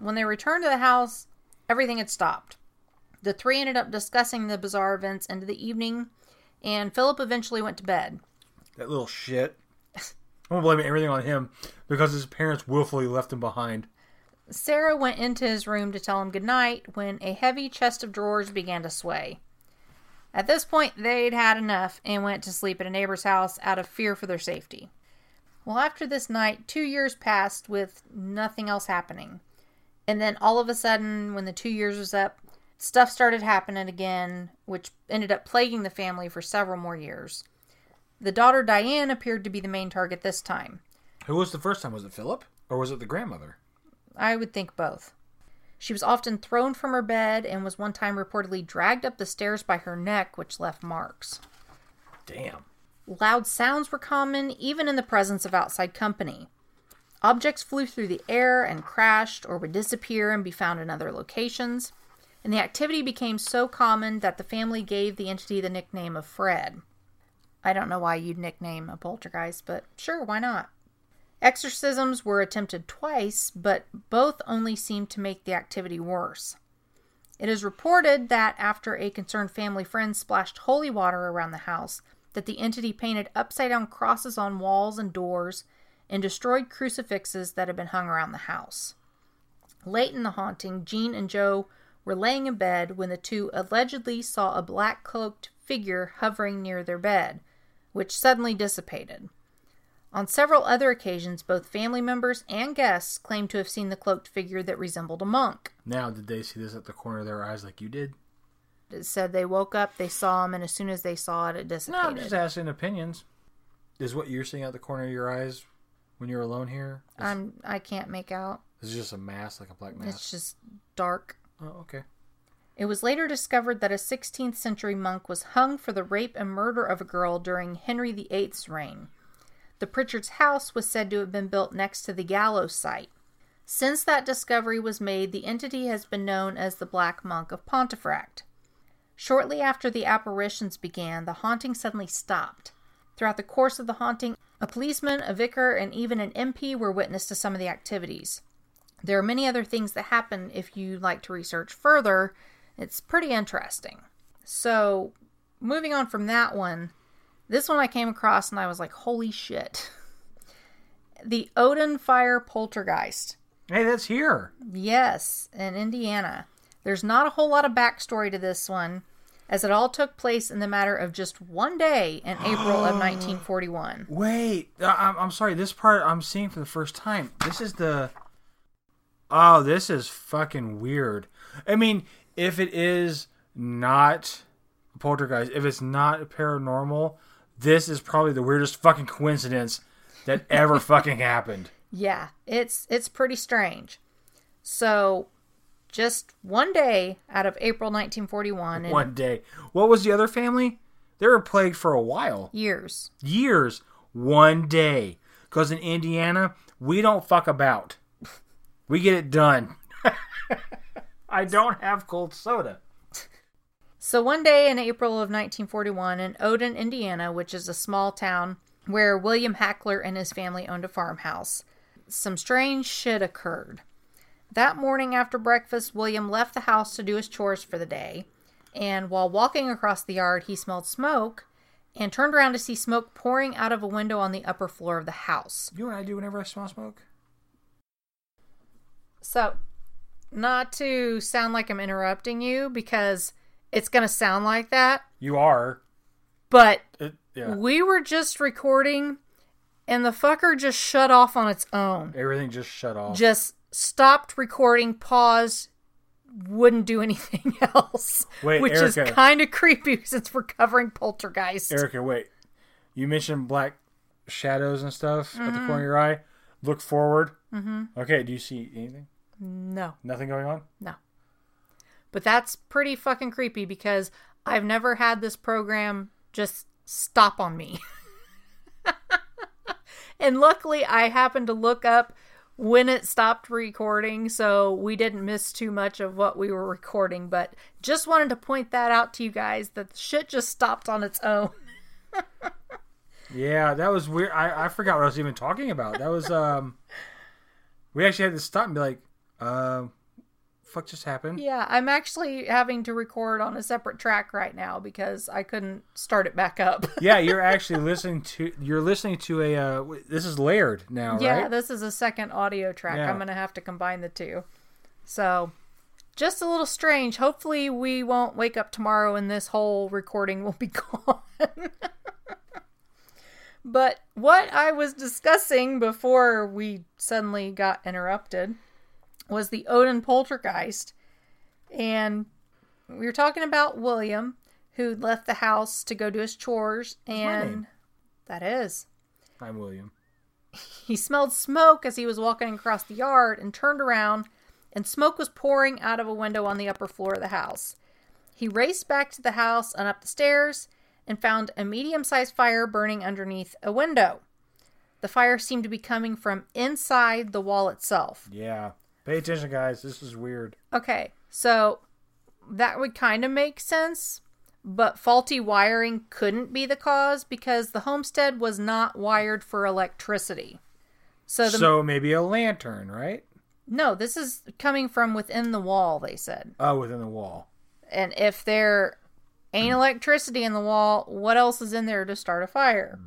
when they returned to the house, everything had stopped. The three ended up discussing the bizarre events into the evening, and Philip eventually went to bed. That little shit. I'm blaming everything on him because his parents willfully left him behind. Sarah went into his room to tell him goodnight when a heavy chest of drawers began to sway. At this point, they'd had enough and went to sleep at a neighbor's house out of fear for their safety. Well, after this night, two years passed with nothing else happening. And then all of a sudden, when the two years was up, stuff started happening again, which ended up plaguing the family for several more years. The daughter Diane appeared to be the main target this time. Who was the first time? Was it Philip or was it the grandmother? I would think both. She was often thrown from her bed and was one time reportedly dragged up the stairs by her neck, which left marks. Damn. Loud sounds were common, even in the presence of outside company. Objects flew through the air and crashed or would disappear and be found in other locations. And the activity became so common that the family gave the entity the nickname of Fred. I don't know why you'd nickname a poltergeist, but sure, why not? Exorcisms were attempted twice, but both only seemed to make the activity worse. It is reported that after a concerned family friend splashed holy water around the house, that the entity painted upside down crosses on walls and doors and destroyed crucifixes that had been hung around the house. Late in the haunting, Jean and Joe were laying in bed when the two allegedly saw a black cloaked figure hovering near their bed, which suddenly dissipated. On several other occasions, both family members and guests claimed to have seen the cloaked figure that resembled a monk. Now, did they see this at the corner of their eyes like you did? It said they woke up, they saw him, and as soon as they saw it, it No. I'm just asking opinions. Is what you're seeing at the corner of your eyes when you're alone here? Is, I'm I can't make out. is it just a mask, like a black mask? It's just dark. Oh, okay. It was later discovered that a 16th century monk was hung for the rape and murder of a girl during Henry VIII's reign. The Pritchard's house was said to have been built next to the gallows site. Since that discovery was made, the entity has been known as the Black Monk of Pontefract. Shortly after the apparitions began, the haunting suddenly stopped. Throughout the course of the haunting, a policeman, a vicar, and even an MP were witness to some of the activities. There are many other things that happen if you like to research further. It's pretty interesting. So, moving on from that one, this one I came across and I was like, holy shit. The Odon Fire Poltergeist. Hey, that's here. Yes, in Indiana. There's not a whole lot of backstory to this one, as it all took place in the matter of just one day in April of 1941. Wait, I- I'm, I'm sorry. This part I'm seeing for the first time. This is the. Oh, this is fucking weird. I mean, if it is not poltergeist, if it's not paranormal, this is probably the weirdest fucking coincidence that ever fucking happened. Yeah, it's it's pretty strange. So, just one day out of April 1941 and One day. What was the other family? They were plagued for a while. years. Years. One day. Because in Indiana, we don't fuck about. We get it done. I don't have cold soda. So one day in April of 1941 in Odon, Indiana, which is a small town where William Hackler and his family owned a farmhouse, some strange shit occurred. That morning after breakfast, William left the house to do his chores for the day, and while walking across the yard, he smelled smoke and turned around to see smoke pouring out of a window on the upper floor of the house. You know what I do whenever I smell smoke? So, not to sound like I'm interrupting you because it's going to sound like that, You are. but It, yeah. we were just recording and the fucker just shut off on its own. Everything just shut off. Just stopped recording, paused, wouldn't do anything else. Wait, which is kind of creepy since we're covering poltergeist. Erica, wait. You mentioned black shadows and stuff at the corner of your eye. Look forward. Mm-hmm. Okay, do you see anything? No, Nothing going on? no. But that's pretty fucking creepy because I've never had this program just stop on me. and luckily, I happened to look up when it stopped recording, so we didn't miss too much of what we were recording. But just wanted to point that out to you guys that the shit just stopped on its own. Yeah, that was weird. I, I forgot what I was even talking about. That was um we actually had to stop and be like, um fuck just happened? Yeah, I'm actually having to record on a separate track right now because I couldn't start it back up. Yeah, you're actually listening to you're listening to a uh this is layered now, yeah, right? this is a second audio track. Yeah. I'm going to have to combine the two. So, just a little strange. Hopefully, we won't wake up tomorrow and this whole recording will be gone. but what I was discussing before we suddenly got interrupted was the Odon poltergeist. And we were talking about William, who left the house to go do his chores. And that is. I'm William. He smelled smoke as he was walking across the yard and turned around, and smoke was pouring out of a window on the upper floor of the house. He raced back to the house and up the stairs, and found a medium sized fire burning underneath a window. The fire seemed to be coming from inside the wall itself. Yeah. Pay attention, guys. This is weird. Okay, so that would kind of make sense, but faulty wiring couldn't be the cause because the homestead was not wired for electricity. So the so maybe a lantern, right? no, this is coming from within the wall, they said. Oh, within the wall. And if there ain't electricity in the wall, what else is in there to start a fire?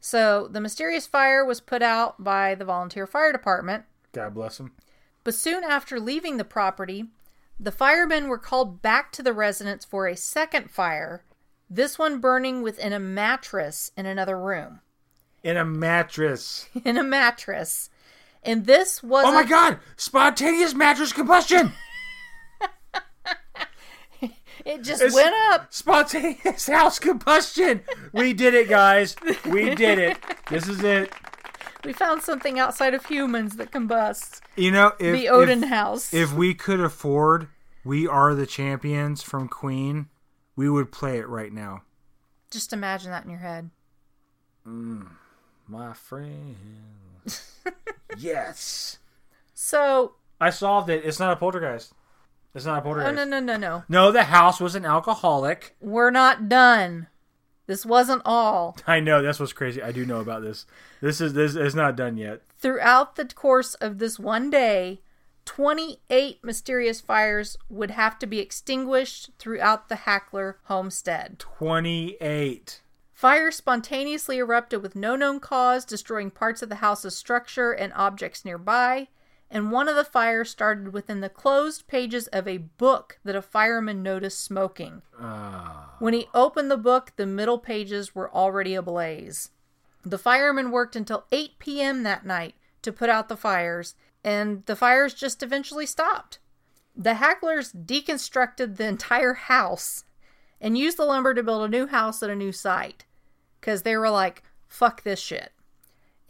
So the mysterious fire was put out by the volunteer fire department, God bless him. But soon after leaving the property, the firemen were called back to the residence for a second fire, this one burning within a mattress in another room. In a mattress. In a mattress. And this was Oh my god! Spontaneous mattress combustion! it just It's- went up. Spontaneous house combustion! We did it, guys. We did it. This is it. We found something outside of humans that combusts. You know, if, The Odon if, house. if we could afford We Are the Champions from Queen, we would play it right now. Just imagine that in your head. Mm, My friend. yes. So, I solved it. It's not a poltergeist. It's not a oh, poltergeist. no, no, no, no. No, the house was an alcoholic. We're not done. This wasn't all. I know that's what's crazy. I do know about this. This is this is not done yet. Throughout the course of this one day, 28 mysterious fires would have to be extinguished throughout the Hackler homestead. Twenty eight. Fire spontaneously erupted with no known cause, destroying parts of the house's structure and objects nearby. And one of the fires started within the closed pages of a book that a fireman noticed smoking. Ah. When he opened the book, the middle pages were already ablaze. The firemen worked until 8 p.m. that night to put out the fires, and the fires just eventually stopped. The Hacklers deconstructed the entire house and used the lumber to build a new house at a new site because they were like, fuck this shit.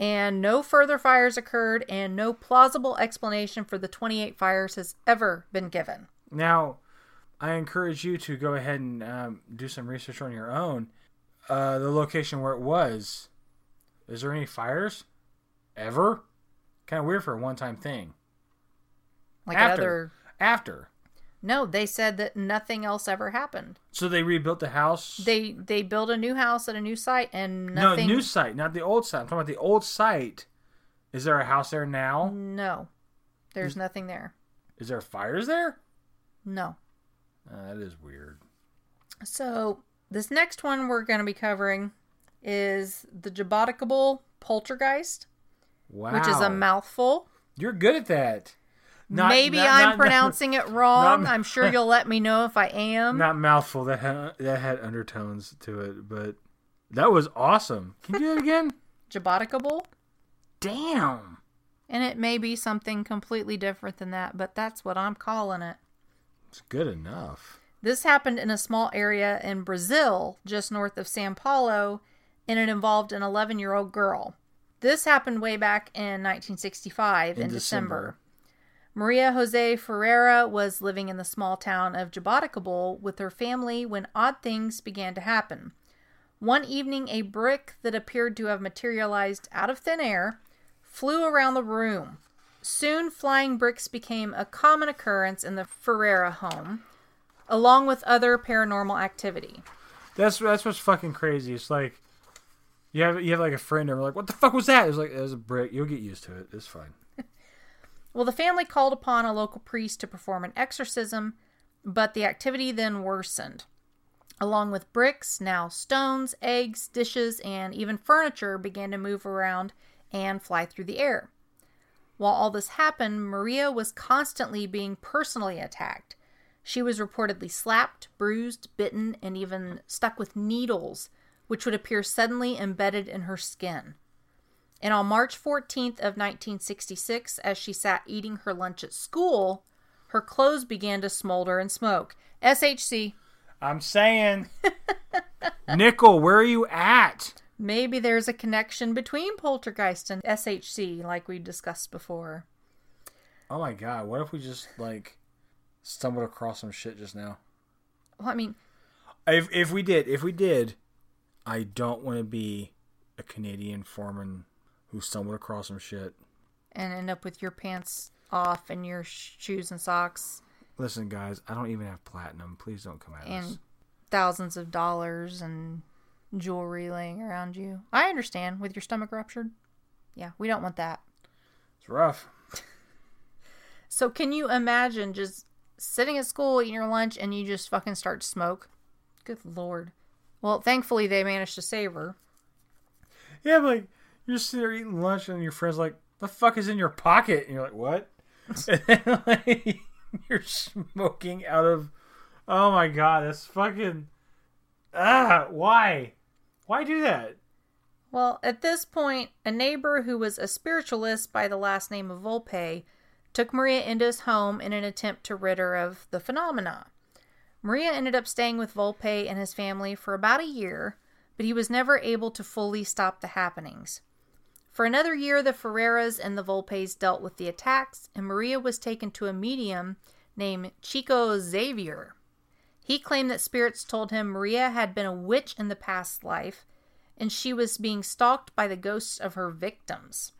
And no further fires occurred, and no plausible explanation for the 28 fires has ever been given. Now, I encourage you to go ahead and um, do some research on your own. Uh, the location where it was. Is there any fires? Ever? Kind of weird for a one-time thing. Like After. other. After. No, they said that nothing else ever happened. So they rebuilt the house. They they built a new house at a new site, and no, new site, not the old site. I'm talking about the old site. Is there a house there now? No, there's nothing there. Is there fires there? No. Uh, that is weird. So this next one we're going to be covering is the Jaboticabal Poltergeist, Wow. which is a mouthful. You're good at that. Not- Maybe not- I'm not- pronouncing it wrong. I'm sure you'll let me know if I am. Not mouthful. That had that had undertones to it, but that was awesome. Can you do it again? Jaboticabal. Damn. And it may be something completely different than that, but that's what I'm calling it. It's good enough. This happened in a small area in Brazil, just north of Sao Paulo, and it involved an 11 year old girl. This happened way back in 1965 in, In December. December. Maria Jose Ferreira was living in the small town of Jaboticabal with her family when odd things began to happen. One evening, a brick that appeared to have materialized out of thin air flew around the room. Soon, flying bricks became a common occurrence in the Ferreira home, along with other paranormal activity. That's that's what's fucking crazy. It's like you have you have like a friend and we're like, what the fuck was that? It's like it was a brick. You'll get used to it. It's fine. Well, the family called upon a local priest to perform an exorcism, but the activity then worsened. Along with bricks, now stones, eggs, dishes, and even furniture began to move around and fly through the air. While all this happened, Maria was constantly being personally attacked. She was reportedly slapped, bruised, bitten, and even stuck with needles, which would appear suddenly embedded in her skin. And on March 14th of 1966, as she sat eating her lunch at school, her clothes began to smolder and smoke. SHC, I'm saying, Nickell, where are you at? maybe there's a connection between poltergeist and SHC, like we discussed before. Oh my god, what if we just like stumbled across some shit just now? Well, I mean, If if we did, if we did, I don't want to be a Canadian foreman who stumbled across some shit. and end up with your pants off and your sh- shoes and socks Listen, guys, I don't even have platinum. Please don't come at us. and thousands of dollars and jewelry laying around you. I understand with your stomach ruptured. Yeah, we don't want that. It's rough. So can you imagine just sitting at school eating your lunch and you just fucking start to smoke? Good lord. Well, thankfully they managed to save her. Yeah, but like you're sitting there eating lunch and your friend's like, "The fuck is in your pocket?" And you're like, "What?" like you're smoking out of. Oh my god, that's fucking. Ah, why? Why do that? Well, at this point, a neighbor who was a spiritualist by the last name of Volpe took Maria his home in an attempt to rid her of the phenomena. Maria ended up staying with Volpe and his family for about a year, but he was never able to fully stop the happenings. For another year, the Ferreiras and the Volpes dealt with the attacks, and Maria was taken to a medium named Chico Xavier. He claimed that spirits told him Maria had been a witch in the past life and she was being stalked by the ghosts of her victims.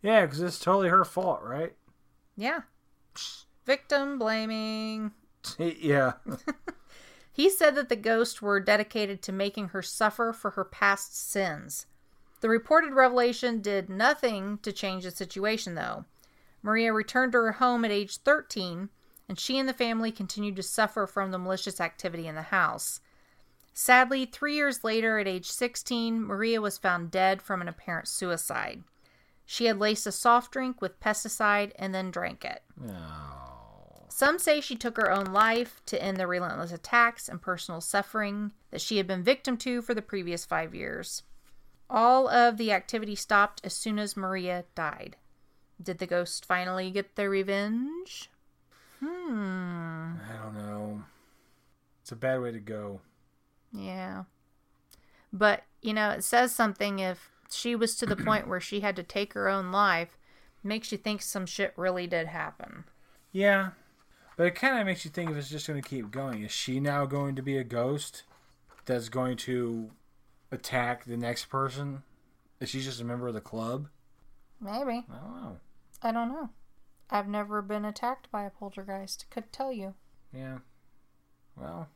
Yeah, because it's totally her fault, right? Yeah. Victim blaming. yeah. He said that the ghosts were dedicated to making her suffer for her past sins. The reported revelation did nothing to change the situation, though. Maria returned to her home at age 13, and she and the family continued to suffer from the malicious activity in the house. Sadly, three years later, at age 16, Maria was found dead from an apparent suicide. She had laced a soft drink with pesticide and then drank it. Oh. Some say she took her own life to end the relentless attacks and personal suffering that she had been victim to for the previous five years. All of the activity stopped as soon as Maria died. Did the ghost finally get their revenge? Hmm. I don't know. It's a bad way to go. Yeah. But, you know, it says something if she was to the point where she had to take her own life, makes you think some shit really did happen. Yeah. But it kind of makes you think if it's just going to keep going. Is she now going to be a ghost that's going to attack the next person? Is she just a member of the club? Maybe. I don't know. I don't know. I've never been attacked by a poltergeist. Could tell you. Yeah. Well,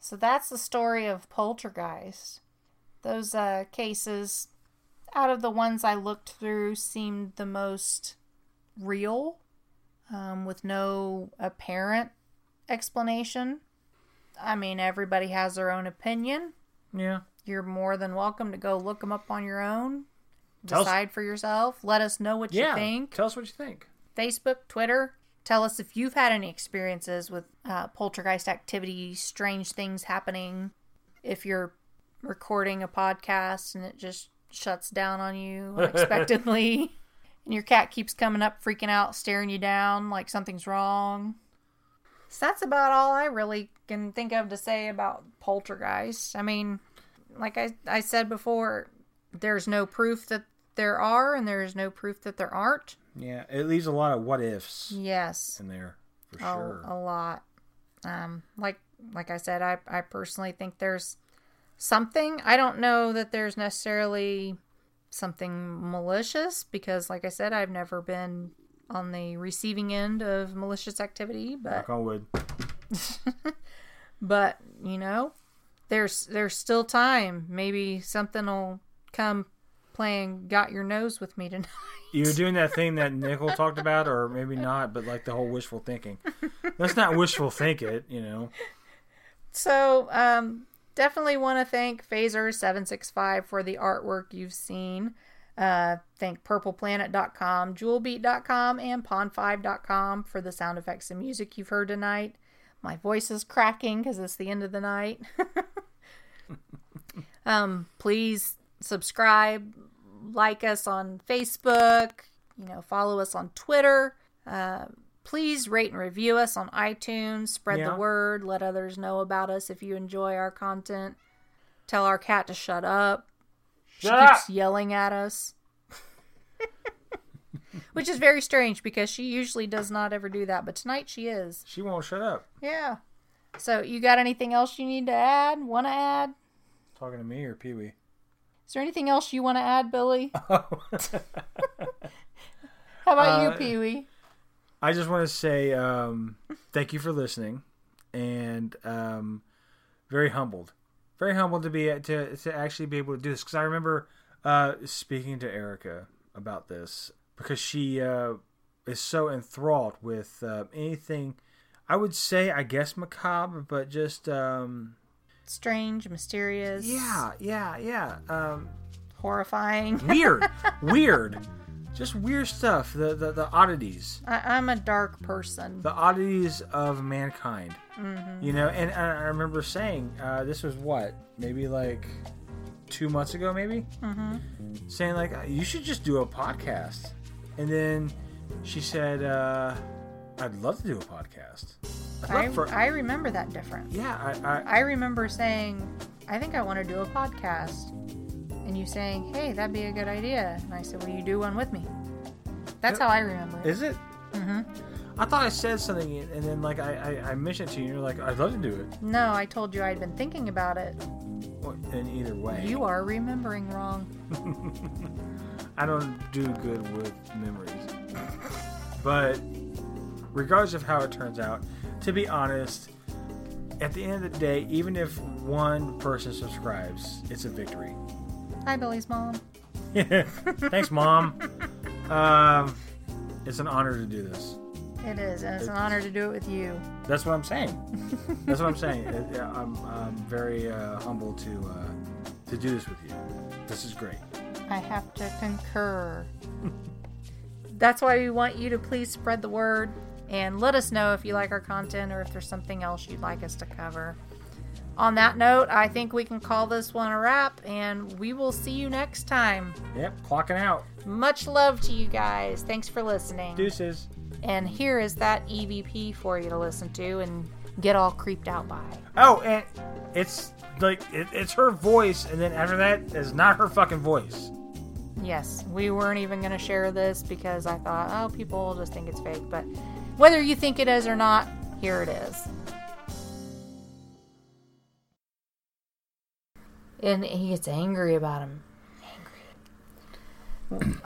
So that's the story of poltergeist. Those uh, cases, out of the ones I looked through, seemed the most real, um, with no apparent explanation. I mean, everybody has their own opinion. yeah. You're more than welcome to go look them up on your own. Tell us- Decide for yourself. Let us know what Yeah. you think. Tell us what you think. Facebook, Twitter. Tell us if you've had any experiences with uh, poltergeist activity, strange things happening. If you're recording a podcast and it just shuts down on you unexpectedly, and your cat keeps coming up, freaking out, staring you down like something's wrong. So that's about all I really can think of to say about poltergeist. I mean, like I, I said before, there's no proof that there are, and there's no proof that there aren't. Yeah. It leaves a lot of what ifs Yes, in there for a, sure. a lot. Um, like like I said, I I personally think there's something. I don't know that there's necessarily something malicious because, like I said, I've never been on the receiving end of malicious activity. But Knock on wood. but you know, there's there's still time. Maybe something will come playing got your nose with me tonight. You're doing that thing that Nickell talked about, or maybe not, but like the whole wishful thinking. Let's not wishful think it, you know. So, um, definitely want to thank Phaser765 for the artwork you've seen. Uh, thank purpleplanet.com, jewelbeat.com, and pond5.com for the sound effects and music you've heard tonight. My voice is cracking because it's the end of the night. um, please subscribe, like us on Facebook, you know, follow us on Twitter. Uh, please rate and review us on iTunes. Spread Yeah. the word. Let others know about us if you enjoy our content. Tell our cat to shut up. She Shut keeps yelling at us. Which is very strange because she usually does not ever do that, but tonight she is. She won't shut up. Yeah. So, you got anything else you need to add? Want to add? Talking to me or Pee Wee? Is there anything else you want to add, Billy? Oh. How about Uh, you, Pee Wee? I just want to say um, thank you for listening, and um, very humbled, very humbled to be to to actually be able to do this because I remember uh, speaking to Erica about this because she uh, is so enthralled with uh, anything. I would say, I guess, macabre, but just um, Strange, mysterious, yeah, yeah, yeah. Um, horrifying. weird, weird, just weird stuff. The the, the oddities. I, I'm a dark person. the oddities of mankind. You know, and I I remember saying uh, this was what maybe like two months ago, maybe saying like you should just do a podcast, and then she said, uh, "I'd love to do a podcast." I, for- I remember that difference. yeah, I, I, I remember saying, I think I want to do a podcast. And you saying, hey, that'd be a good idea. And I said, will you do one with me? That's how I remember it. is it? Mm-hmm. I thought I said something, and then like I, I, I mentioned it to you, and you're like, "I'd love to do it." No, I told you I'd been thinking about it. Well, in either way, You are remembering wrong. I don't do good with memories. But regardless of how it turns out, to be honest, at the end of the day, even if one person subscribes, it's a victory. Hi, Billy's mom. Thanks, mom. Um, it's an honor to do this. It is, and it's an honor to do it with you. That's what I'm saying. That's what I'm saying. It- I'm, I'm very uh, humbled to uh, to do this with you. This is great. I have to concur. That's why we want you to please spread the word and let us know if you like our content or if there's something else you'd like us to cover. On that note, I think we can call this one a wrap, and we will see you next time. Yep, clocking out. Much love to you guys. Thanks for listening. Deuces. And here is that EVP for you to listen to and get all creeped out by. Oh, and it's like it, it's her voice, and then after that is not her fucking voice. Yes, we weren't even going to share this because I thought, oh, people will just think it's fake. But whether you think it is or not, here it is. And he gets angry about him. Angry.